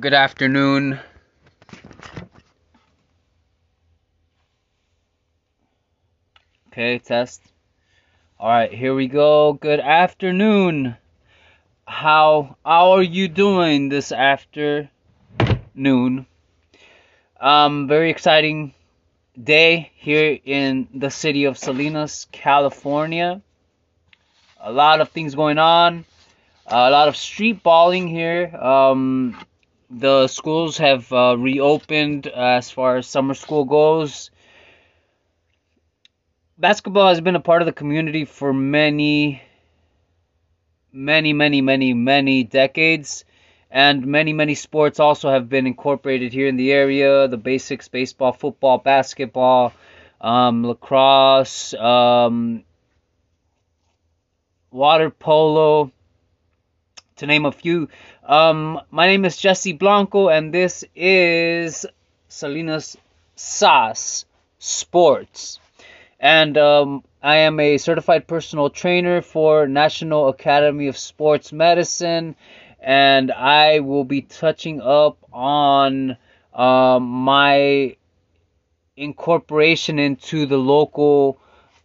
Good afternoon. Okay, test. All right, here we go. Good afternoon. How how are you doing this afternoon? Um, very exciting day here in the city of Salinas, California. A lot of things going on. A lot of street balling here. Um, the schools have uh, reopened as far as summer school goes. Basketball has been a part of the community for many, many, many, many, many decades. And many, many sports also have been incorporated here in the area the basics baseball, football, basketball, um, lacrosse, um, water polo, to name a few. Um, my name is Jesse Blanco, and this is Salinas SAS Sports. And um, I am a certified personal trainer for National Academy of Sports Medicine, and I will be touching up on um, my incorporation into the local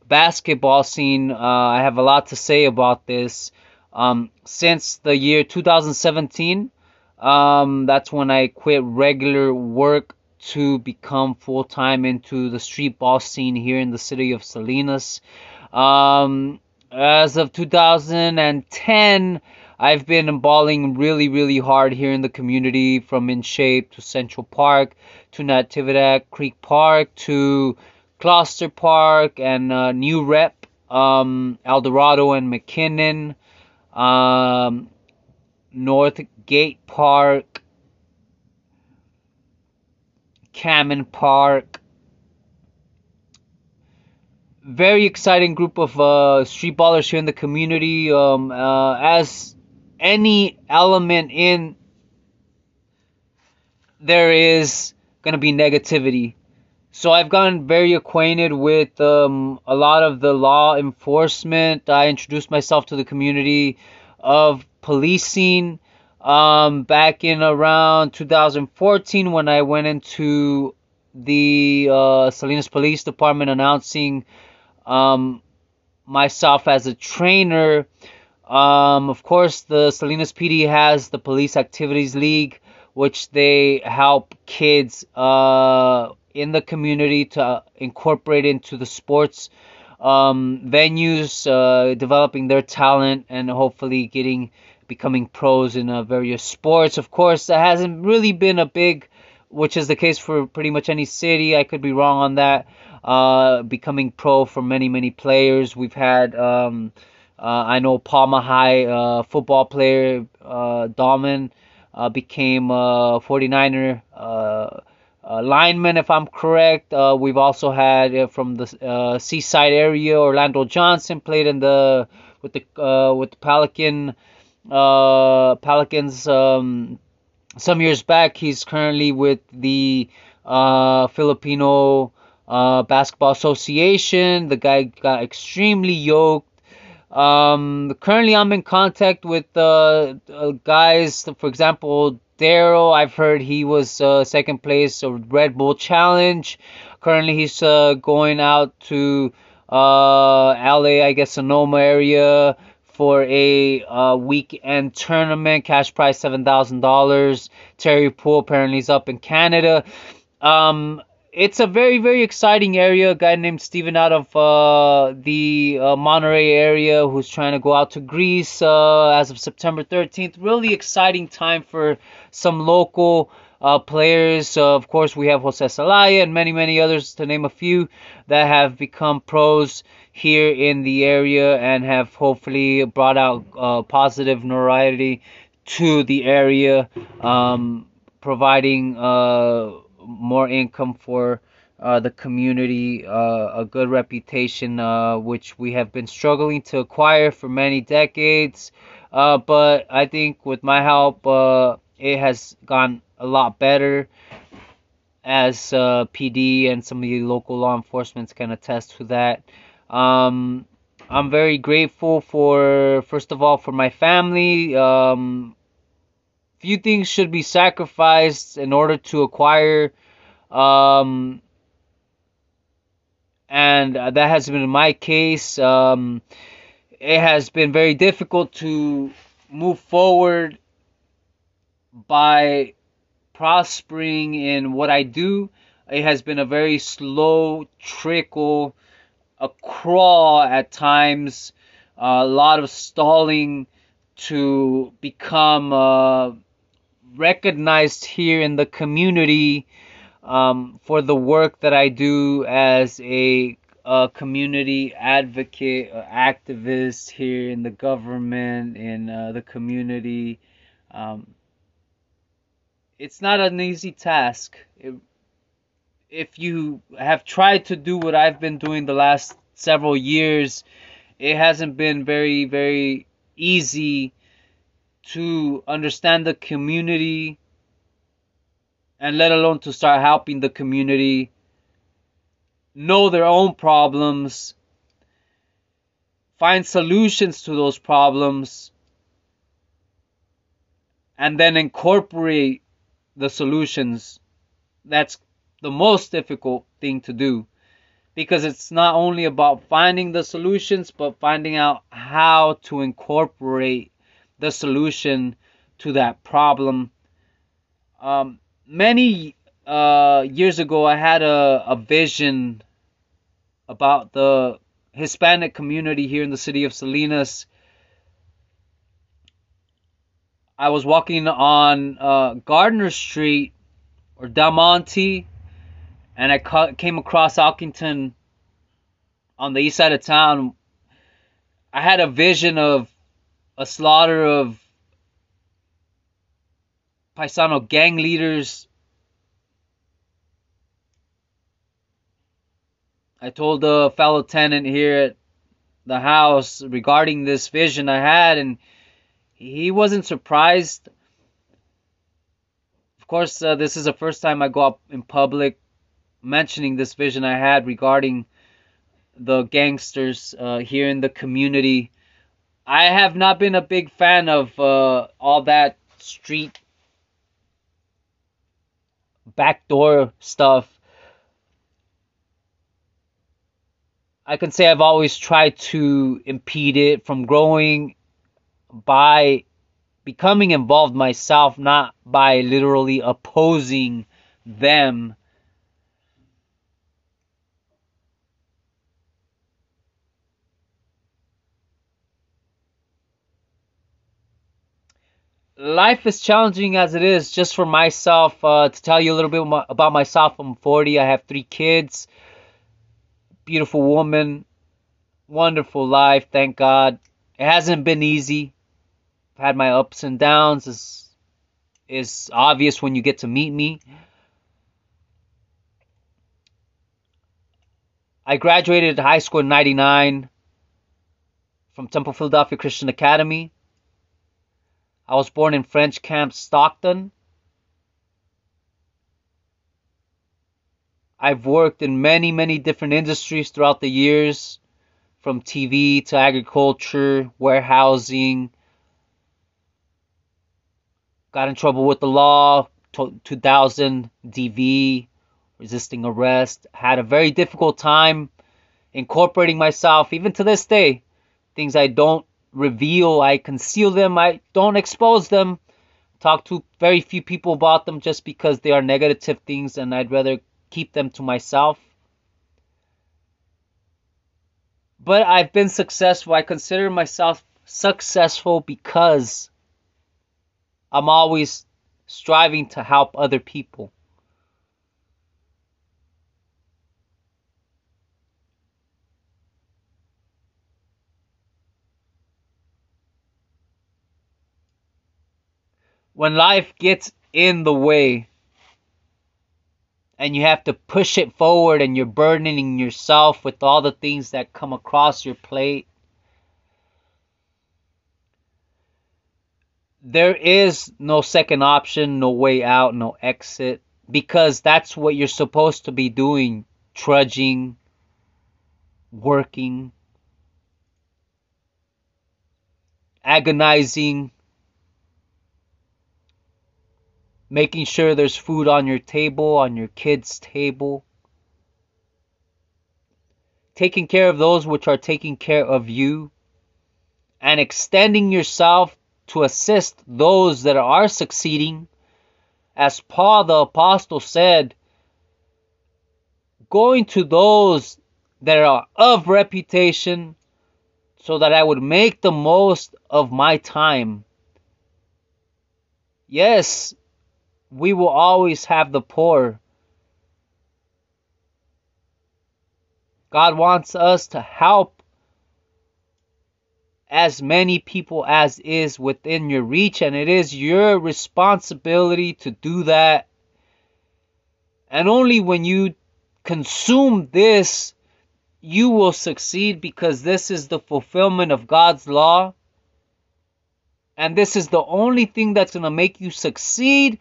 basketball scene. Uh, I have a lot to say about this. Um, since the year 2017, um, that's when I quit regular work to become full time into the street ball scene here in the city of Salinas. Um, as of 2010, I've been balling really, really hard here in the community from In Shape to Central Park to Natividad Creek Park to Closter Park and uh, New Rep, um, El Dorado and McKinnon um, North Gate Park, Cammon Park. Very exciting group of uh, street ballers here in the community. Um, uh, as any element in there is gonna be negativity. So I've gotten very acquainted with um, a lot of the law enforcement. I introduced myself to the community of policing um, back in around 2014 when I went into the uh, Salinas Police Department announcing um, myself as a trainer. Um, of course, the Salinas PD has the Police Activities League, which they help kids. Uh, in the community to incorporate into the sports um, venues, uh, developing their talent, and hopefully getting becoming pros in uh, various sports. Of course, that hasn't really been a big, which is the case for pretty much any city. I could be wrong on that. Uh, becoming pro for many many players. We've had. Um, uh, I know Palma High uh, football player uh, uh, became a 49er uh, uh, lineman, if I'm correct. Uh, we've also had uh, from the uh, seaside area, Orlando Johnson played in the with the uh, with the Pelican uh, Pelicans um, some years back. He's currently with the Filipino Basketball Association. The guy got extremely yoked. Um, currently, I'm in contact with the guys, for example, Daryl, I've heard he was uh, second place of Red Bull Challenge. Currently, he's uh, going out to uh, LA, I guess, Sonoma area for a uh, weekend tournament. Cash prize seven thousand dollars. Terry Poole apparently is up in Canada. Um, it's a very very exciting area. A guy named Steven out of uh, the uh, Monterey area who's trying to go out to Greece uh, as of September 13th. Really exciting time for some local uh, players. of course, we have Jose Salaya and many many others to name a few that have become pros here in the area and have hopefully brought out uh, positive notoriety to the area, um, providing uh, more income for uh, the community, uh, a good reputation, uh, which we have been struggling to acquire for many decades. Uh, but I think with my help, uh, it has gone a lot better as uh, PD and some of the local law enforcement can attest to that. Um, I'm very grateful for, first of all, for my family. Um, few things should be sacrificed in order to acquire um, and that has been my case um, it has been very difficult to move forward by prospering in what I do. It has been a very slow trickle, a crawl at times, a lot of stalling to become uh, recognized here in the community um, for the work that I do as a, a community advocate, activist here in the government, in uh, the community. Um, it's not an easy task. It, if you have tried to do what I've been doing the last several years, it hasn't been very, very easy to understand the community and let alone to start helping the community know their own problems, find solutions to those problems, and then incorporate the solutions. That's the most difficult thing to do because it's not only about finding the solutions but finding out how to incorporate the solution to that problem. Um, many uh, years ago, I had a, a vision about the Hispanic community here in the city of Salinas. I was walking on uh, Gardner Street or Del Monte, and I ca- came across Elkington on the east side of town. I had a vision of a slaughter of Paisano gang leaders. I told a fellow tenant here at the house regarding this vision I had, and he wasn't surprised. Of course, uh, this is the first time I go up in public mentioning this vision I had regarding the gangsters uh, here in the community. I have not been a big fan of uh, all that street backdoor stuff. I can say I've always tried to impede it from growing by becoming involved myself, not by literally opposing them. life is challenging as it is. Just for myself uh, to tell you a little bit about myself i'm 40 i have three kids. Beautiful woman wonderful life thank god. It hasn't been easy i've had my ups and downs is obvious when you get to meet me i graduated high school in 99 from temple philadelphia christian academy I was born in French Camp Stockton. I've worked in many, many different industries throughout the years, from TV to agriculture, warehousing. Got in trouble with the law, 2000 DV, resisting arrest. Had a very difficult time incorporating myself, even to this day. Things I don't reveal, I conceal them, I don't expose them. Talk to very few people about them just because they are negative things and I'd rather keep them to myself. But I've been successful. I consider myself successful because I'm always striving to help other people. when life gets in the way and you have to push it forward and you're burdening yourself with all the things that come across your plate there is no second option no way out no exit because that's what you're supposed to be doing trudging working agonizing making sure there's food on your table, on your kids' table, taking care of those which are taking care of you, and extending yourself to assist those that are succeeding. As Paul the Apostle said, going to those that are of reputation so that I would make the most of my time. Yes, we will always have the poor. God wants us to help as many people as is within your reach, and it is your responsibility to do that. And only when you consume this, you will succeed because this is the fulfillment of God's law. And this is the only thing that's going to make you succeed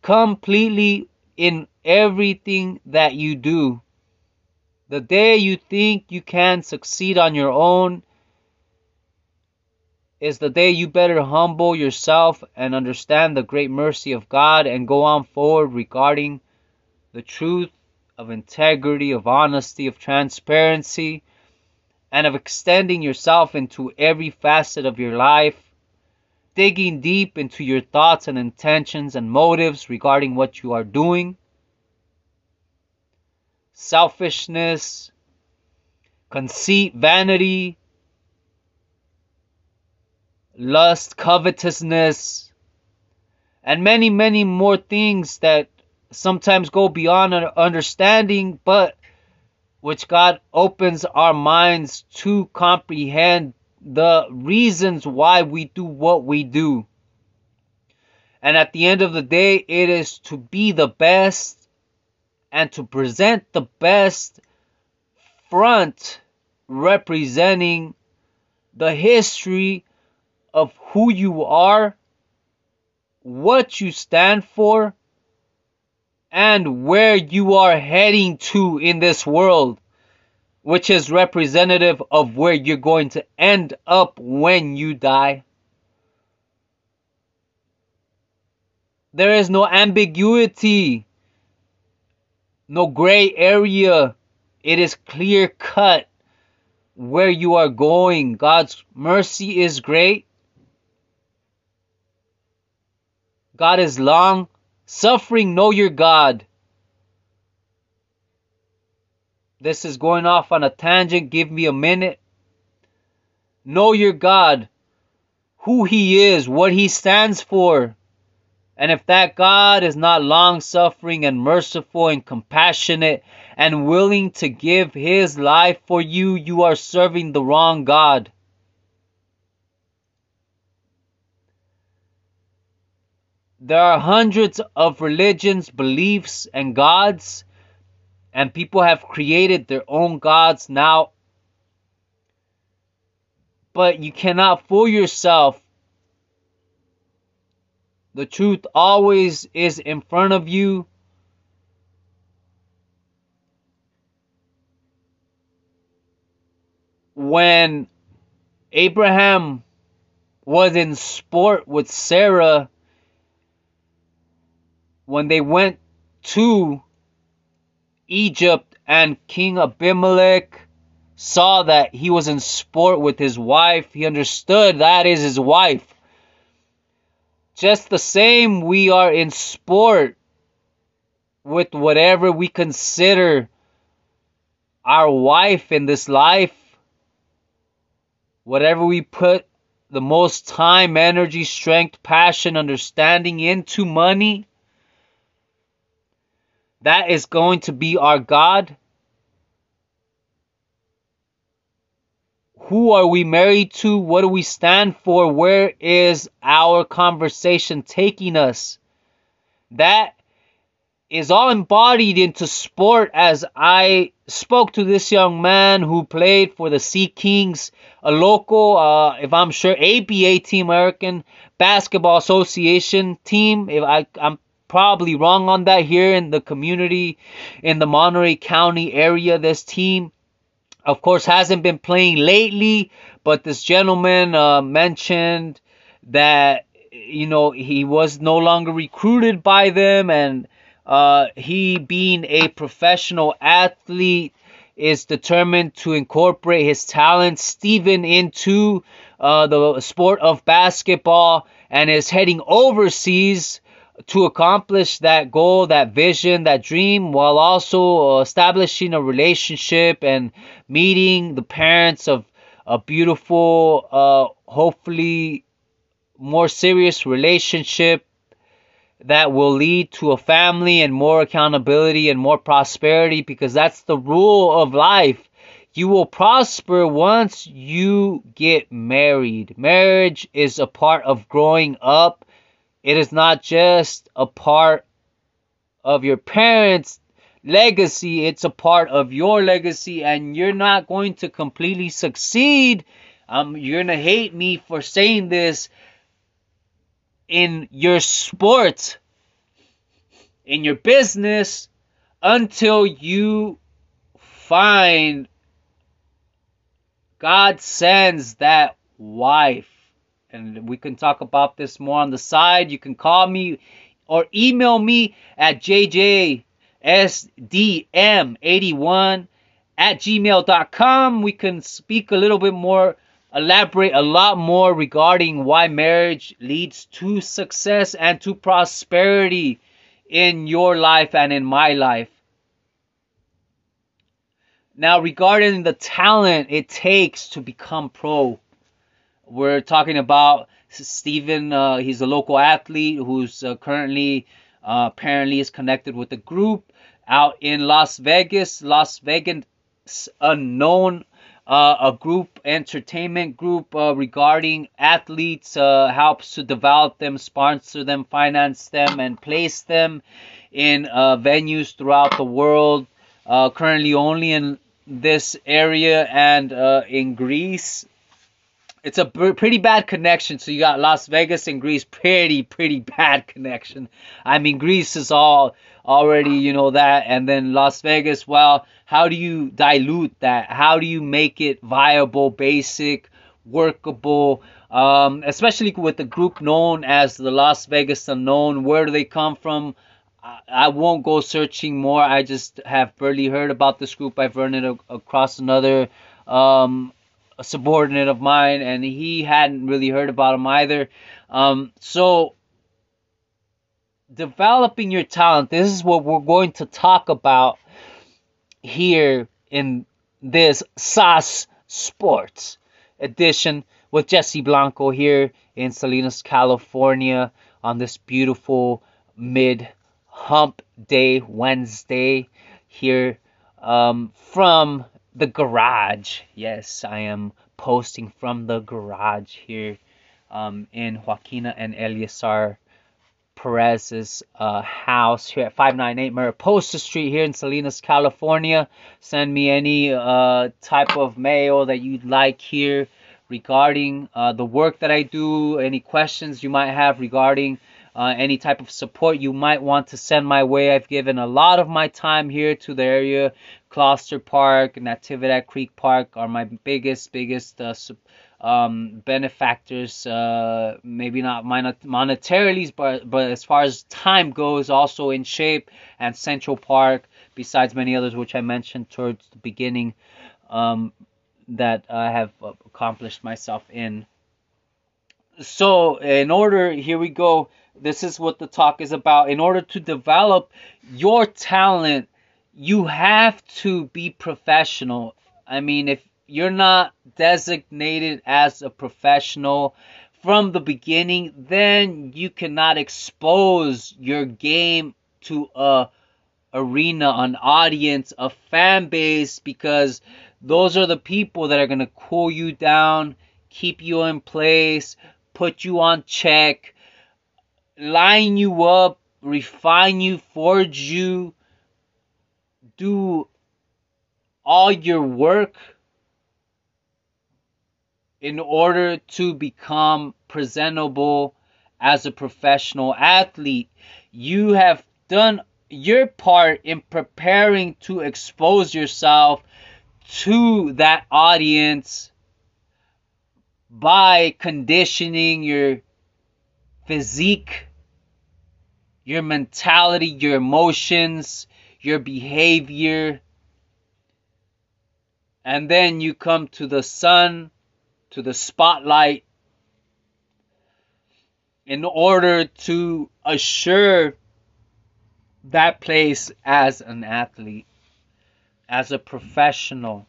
completely in everything that you do. The day you think you can succeed on your own is the day you better humble yourself and understand the great mercy of God and go on forward regarding the truth of integrity, of honesty, of transparency, and of extending yourself into every facet of your life, digging deep into your thoughts and intentions and motives regarding what you are doing. Selfishness, conceit, vanity, lust, covetousness, and many, many more things that sometimes go beyond our understanding, but which God opens our minds to comprehend the reasons why we do what we do. And at the end of the day, it is to be the best and to present the best front representing the history of who you are, what you stand for, and where you are heading to in this world, which is representative of where you're going to end up when you die. There is no ambiguity, no gray area. It is clear cut where you are going. God's mercy is great. God is long Suffering, know your God. This is going off on a tangent. Give me a minute. Know your God, who He is, what He stands for. And if that God is not long suffering and merciful and compassionate and willing to give His life for you, you are serving the wrong God. There are hundreds of religions, beliefs, and gods, and people have created their own gods now. But you cannot fool yourself. The truth always is in front of you. When Abraham was in sport with Sarah, when they went to Egypt and King Abimelech saw that he was in sport with his wife, he understood that is his wife. Just the same, we are in sport with whatever we consider our wife in this life. Whatever we put the most time, energy, strength, passion, understanding into money that is going to be our God. Who are we married to? What do we stand for? Where is our conversation taking us? That is all embodied into sport as I spoke to this young man who played for the Sea Kings, a local, uh, if I'm sure, ABA Team American Basketball Association team. If I, I'm probably wrong on that here in the community in the Monterey County area. This team, of course, hasn't been playing lately, but this gentleman uh, mentioned that you know, he was no longer recruited by them, and uh, he, being a professional athlete, is determined to incorporate his talent, Steven, into uh, the sport of basketball, and is heading overseas to accomplish that goal, that vision, that dream, while also establishing a relationship and meeting the parents of a beautiful, uh, hopefully more serious relationship that will lead to a family and more accountability and more prosperity because that's the rule of life. You will prosper once you get married. Marriage is a part of growing up. It is not just a part of your parents' legacy, it's a part of your legacy, and you're not going to completely succeed. Um, you're gonna hate me for saying this in your sport, in your business, until you find God sends that wife. And we can talk about this more on the side. You can call me or email me at jjsdm81 at gmail.com. We can speak a little bit more elaborate a lot more regarding why marriage leads to success and to prosperity in your life and in my life. Now, regarding the talent it takes to become pro, we're talking about Stephen. Uh, he's a local athlete who's uh, currently uh, apparently is connected with a group out in Las Vegas. Las Vegas unknown uh, a group entertainment group uh, regarding athletes uh, helps to develop them sponsor them finance them and place them in venues throughout the world currently only in this area and in greece it's a pretty bad connection so you got las vegas and greece pretty pretty bad connection i mean greece is all already you know that and then las vegas well how do you dilute that? How do you make it viable, basic, workable? Um, especially with the group known as the Las Vegas Unknown. Where do they come from? I, I won't go searching more. I just have barely heard about this group. I've run it across another um, a subordinate of mine, and he hadn't really heard about him either. Um, so, developing your talent, this is what we're going to talk about here in this SAS Sports edition with Jesse Blanco here in Salinas, California on this beautiful mid hump day Wednesday here um, from the garage. Yes, I am posting from the garage here um, in Joaquina and Eliasar Perez's uh, house here at 598 Mariposa Street here in Salinas, California. Send me any uh, type of mail that you'd like here regarding uh, the work that I do, any questions you might have regarding uh, any type of support you might want to send my way. I've given a lot of my time here to the area. Closter Park, Natividad Creek Park are my biggest, biggest uh, um, benefactors, uh, maybe not monetarily, but but as far as time goes, also in shape and Central Park, besides many others which I mentioned towards the beginning, um, that I have accomplished myself in. So, in order, here we go. This is what the talk is about. In order to develop your talent, you have to be professional. I mean, if you're not designated as a professional from the beginning, then you cannot expose your game to a arena, an audience, a fan base, because those are the people that are going to cool you down, keep you in place, put you on check, line you up, refine you, forge you, do all your work in order to become presentable as a professional athlete. You have done your part in preparing to expose yourself to that audience by conditioning your physique, your mentality, your emotions, your behavior. And then you come to the sun, to the spotlight, in order to assure that place as an athlete, as a professional.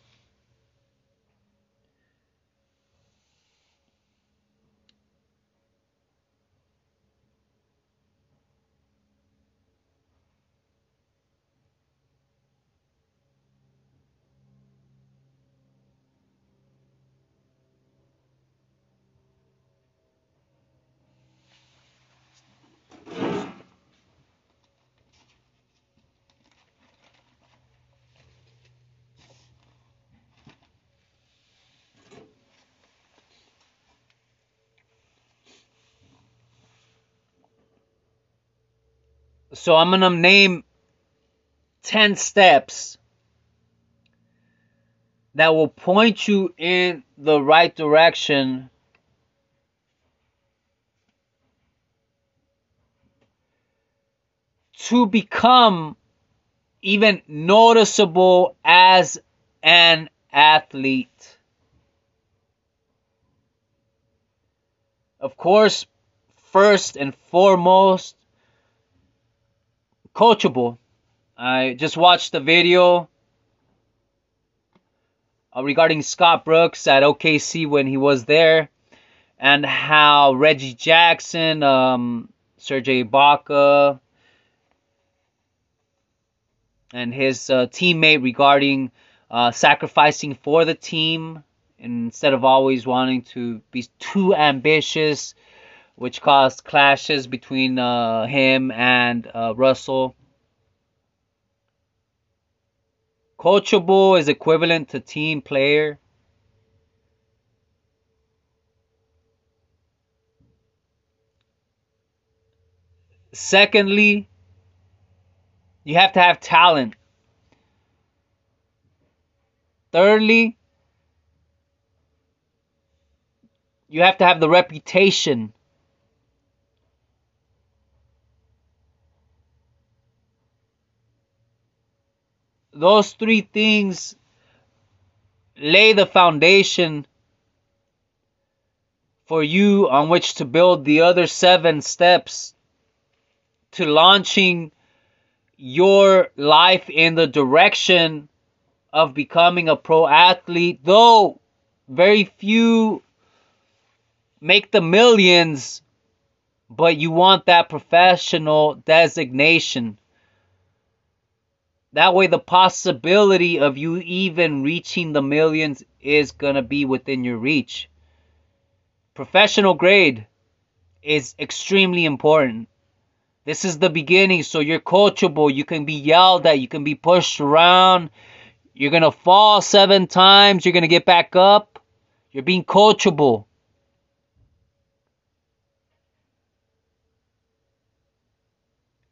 So I'm going to name 10 steps that will point you in the right direction to become even noticeable as an athlete. Of course, first and foremost, coachable. I just watched the video uh, regarding Scott Brooks at OKC when he was there, and how Reggie Jackson, um, Serge Ibaka, and his uh, teammate regarding uh, sacrificing for the team instead of always wanting to be too ambitious which caused clashes between uh, him and uh, Russell. Coachable is equivalent to team player. Secondly, you have to have talent. Thirdly, you have to have the reputation those three things lay the foundation for you on which to build the other seven steps to launching your life in the direction of becoming a pro athlete, though very few make the millions, but you want that professional designation. That way, the possibility of you even reaching the millions is going to be within your reach. Professional grade is extremely important. This is the beginning, so you're coachable. You can be yelled at, you can be pushed around. You're going to fall seven times, you're going to get back up. You're being coachable.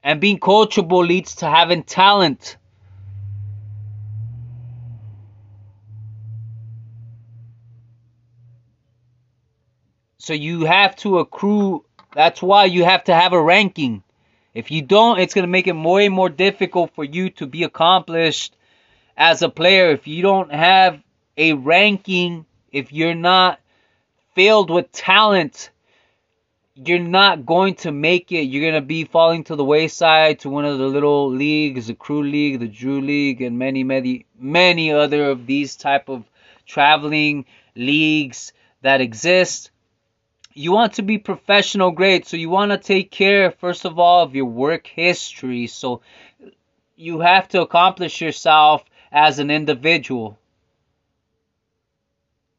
And being coachable leads to having talent. So you have to accrue. That's why you have to have a ranking. If you don't, it's going to make it way more difficult for you to be accomplished as a player. If you don't have a ranking, if you're not filled with talent, you're not going to make it. You're going to be falling to the wayside to one of the little leagues, the crew league, the Drew league, and many, many, many other of these type of traveling leagues that exist you want to be professional grade so you want to take care first of all of your work history. So you have to accomplish yourself as an individual.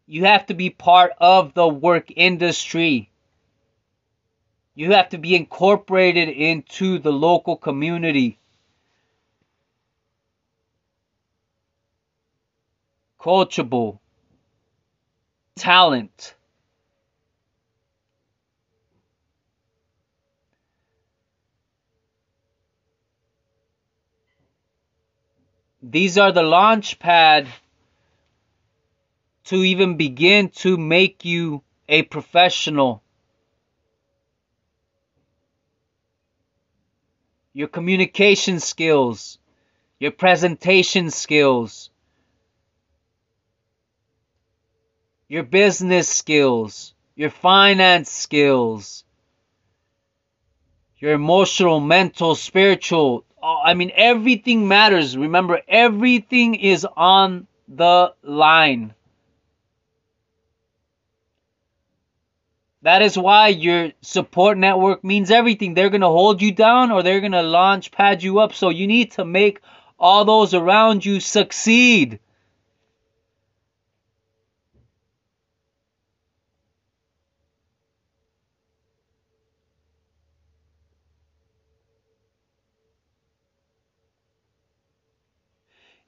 You have to be part of the work industry. You have to be incorporated into the local community. Coachable. Talent These are the launch pad to even begin to make you a professional. your communication skills, your presentation skills, your business skills, your finance skills, your emotional, mental, spiritual. Uh, I mean, everything matters. Remember, everything is on the line. That is why your support network means everything. They're going to hold you down or they're going to launch pad you up. So you need to make all those around you succeed.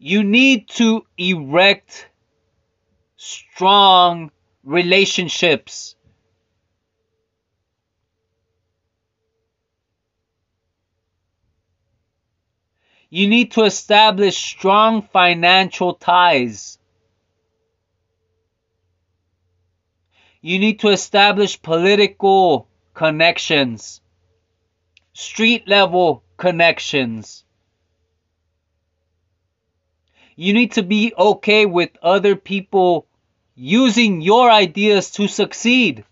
You need to erect strong relationships. You need to establish strong financial ties. You need to establish political connections, street level connections. You need to be okay with other people using your ideas to succeed.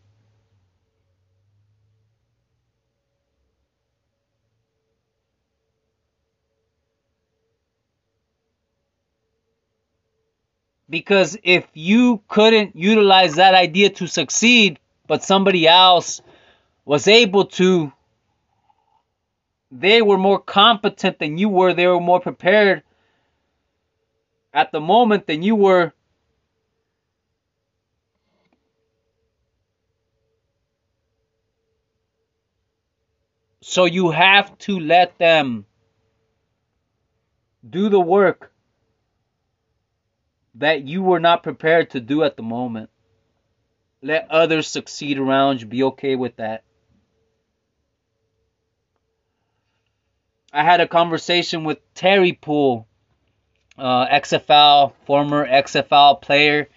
Because if you couldn't utilize that idea to succeed, but somebody else was able to, they were more competent than you were, they were more prepared at the moment than you were. So you have to let them do the work that you were not prepared to do at the moment. Let others succeed around you. Be okay with that. I had a conversation with Terry Poole, uh, XFL, former XFL player,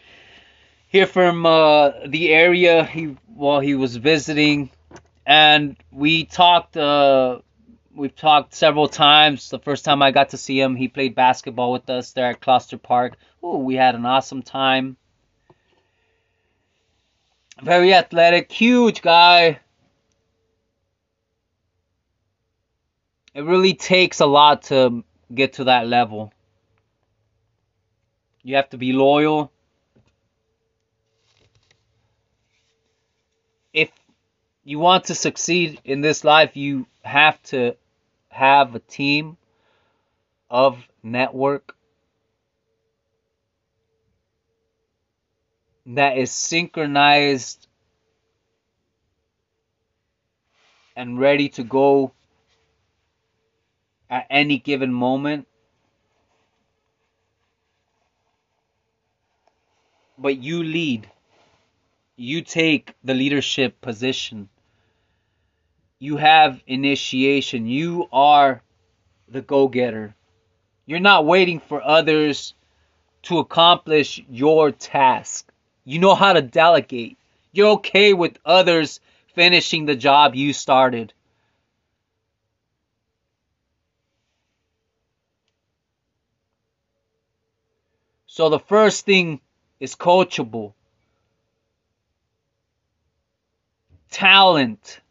here from uh, the area. He while he was visiting, and we talked. Uh, we've talked several times. The first time I got to see him, he played basketball with us there at Closter Park. Ooh, we had an awesome time. Very athletic, huge guy. It really takes a lot to get to that level. You have to be loyal. If you want to succeed in this life, you have to have a team of network that is synchronized and ready to go at any given moment. But you lead. You take the leadership position. You have initiation. You are the go getter. You're not waiting for others to accomplish your task. You know how to delegate. You're okay with others finishing the job you started. So the first thing is coachable. Talent.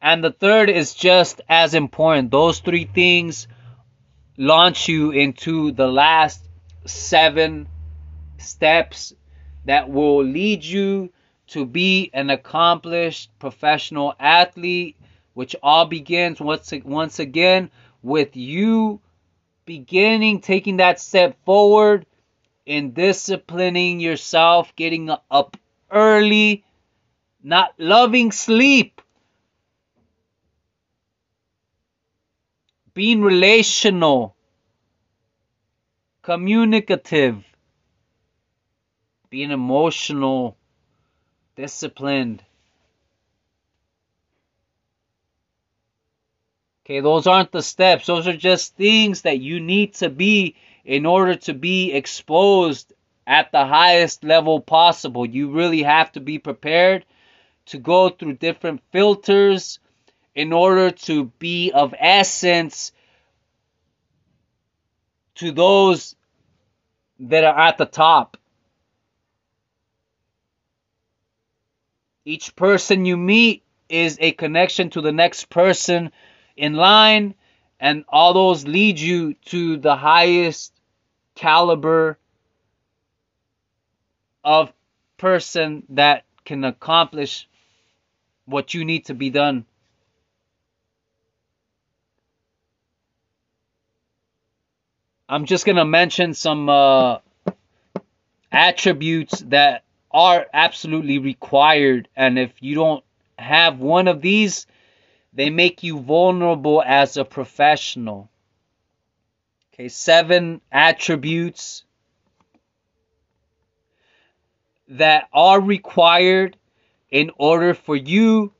And the third is just as important. Those three things launch you into the last seven steps that will lead you to be an accomplished professional athlete, which all begins once, once again with you beginning taking that step forward in disciplining yourself, getting up early, not loving sleep being relational, communicative, being emotional, disciplined. Okay, those aren't the steps. Those are just things that you need to be in order to be exposed at the highest level possible. You really have to be prepared to go through different filters in order to be of essence to those that are at the top. Each person you meet is a connection to the next person in line, and all those lead you to the highest caliber of person that can accomplish what you need to be done. I'm just going to mention some uh, attributes that are absolutely required. And if you don't have one of these, they make you vulnerable as a professional. Okay, seven attributes that are required in order for you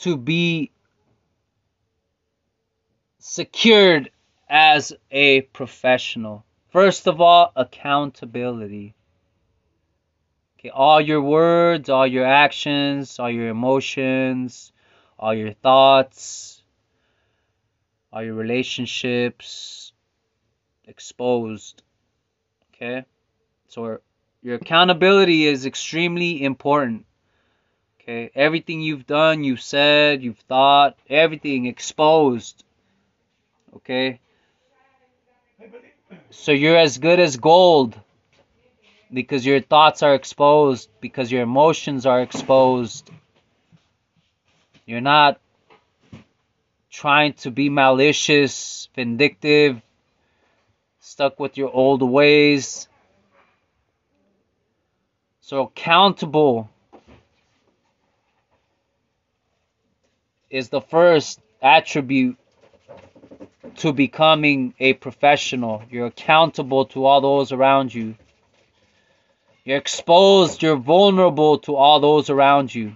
to be secured as a professional. First of all, accountability. Okay, all your words, all your actions, all your emotions, all your thoughts, all your relationships exposed. Okay? So your accountability is extremely important. Okay? Everything you've done, you've said, you've thought, everything exposed Okay? So you're as good as gold because your thoughts are exposed, because your emotions are exposed. You're not trying to be malicious, vindictive, stuck with your old ways. So accountable is the first attribute to becoming a professional. You're accountable to all those around you. You're exposed, you're vulnerable to all those around you.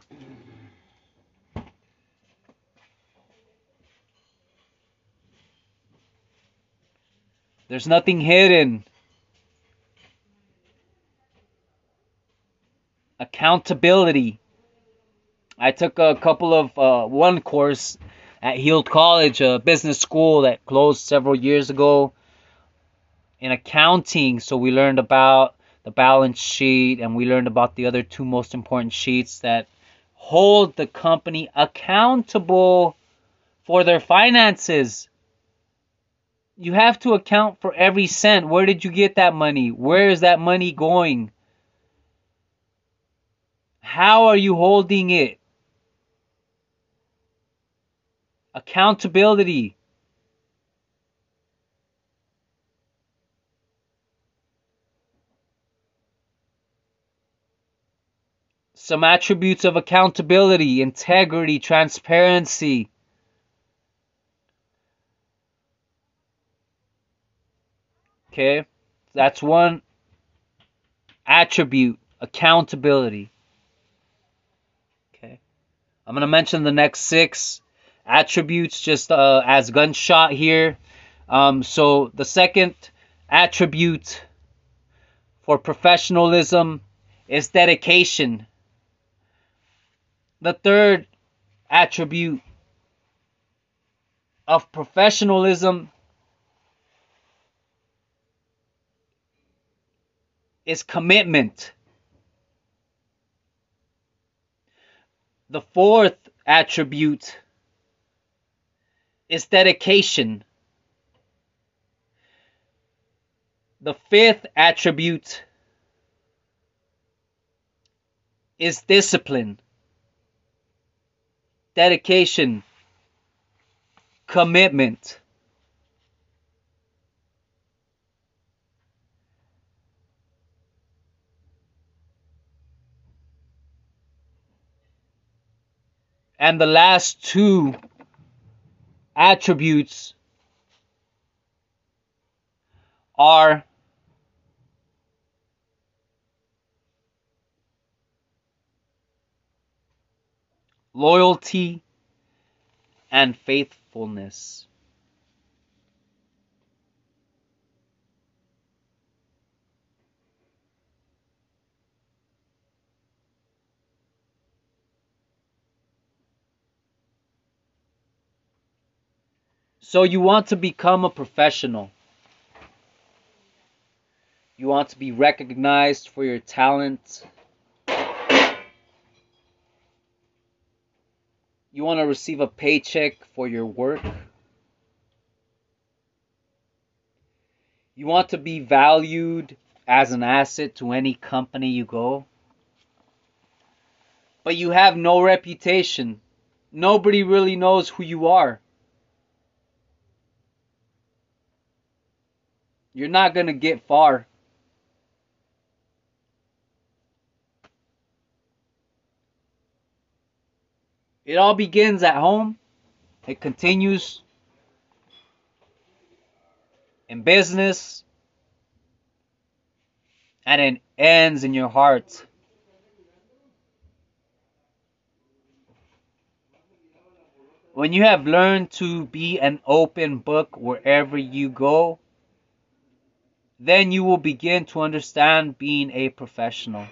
There's nothing hidden. Accountability. I took a couple of uh, one course at Heald College, a business school that closed several years ago. In accounting, so we learned about the balance sheet and we learned about the other two most important sheets that hold the company accountable for their finances. You have to account for every cent. Where did you get that money? Where is that money going? How are you holding it? accountability. Some attributes of accountability, integrity, transparency. Okay, that's one attribute, accountability. Okay, I'm going to mention the next six attributes just uh, as gunshot here. Um, so the second attribute for professionalism is dedication. The third attribute of professionalism is commitment. The fourth attribute is dedication. The fifth attribute is discipline, dedication, commitment. And the last two attributes are loyalty, and faithfulness. So you want to become a professional. You want to be recognized for your talent You want to receive a paycheck for your work. You want to be valued as an asset to any company you go. But you have no reputation. Nobody really knows who you are. You're not going to get far. It all begins at home. It continues in business. And it ends in your heart. When you have learned to be an open book wherever you go, then you will begin to understand being a professional.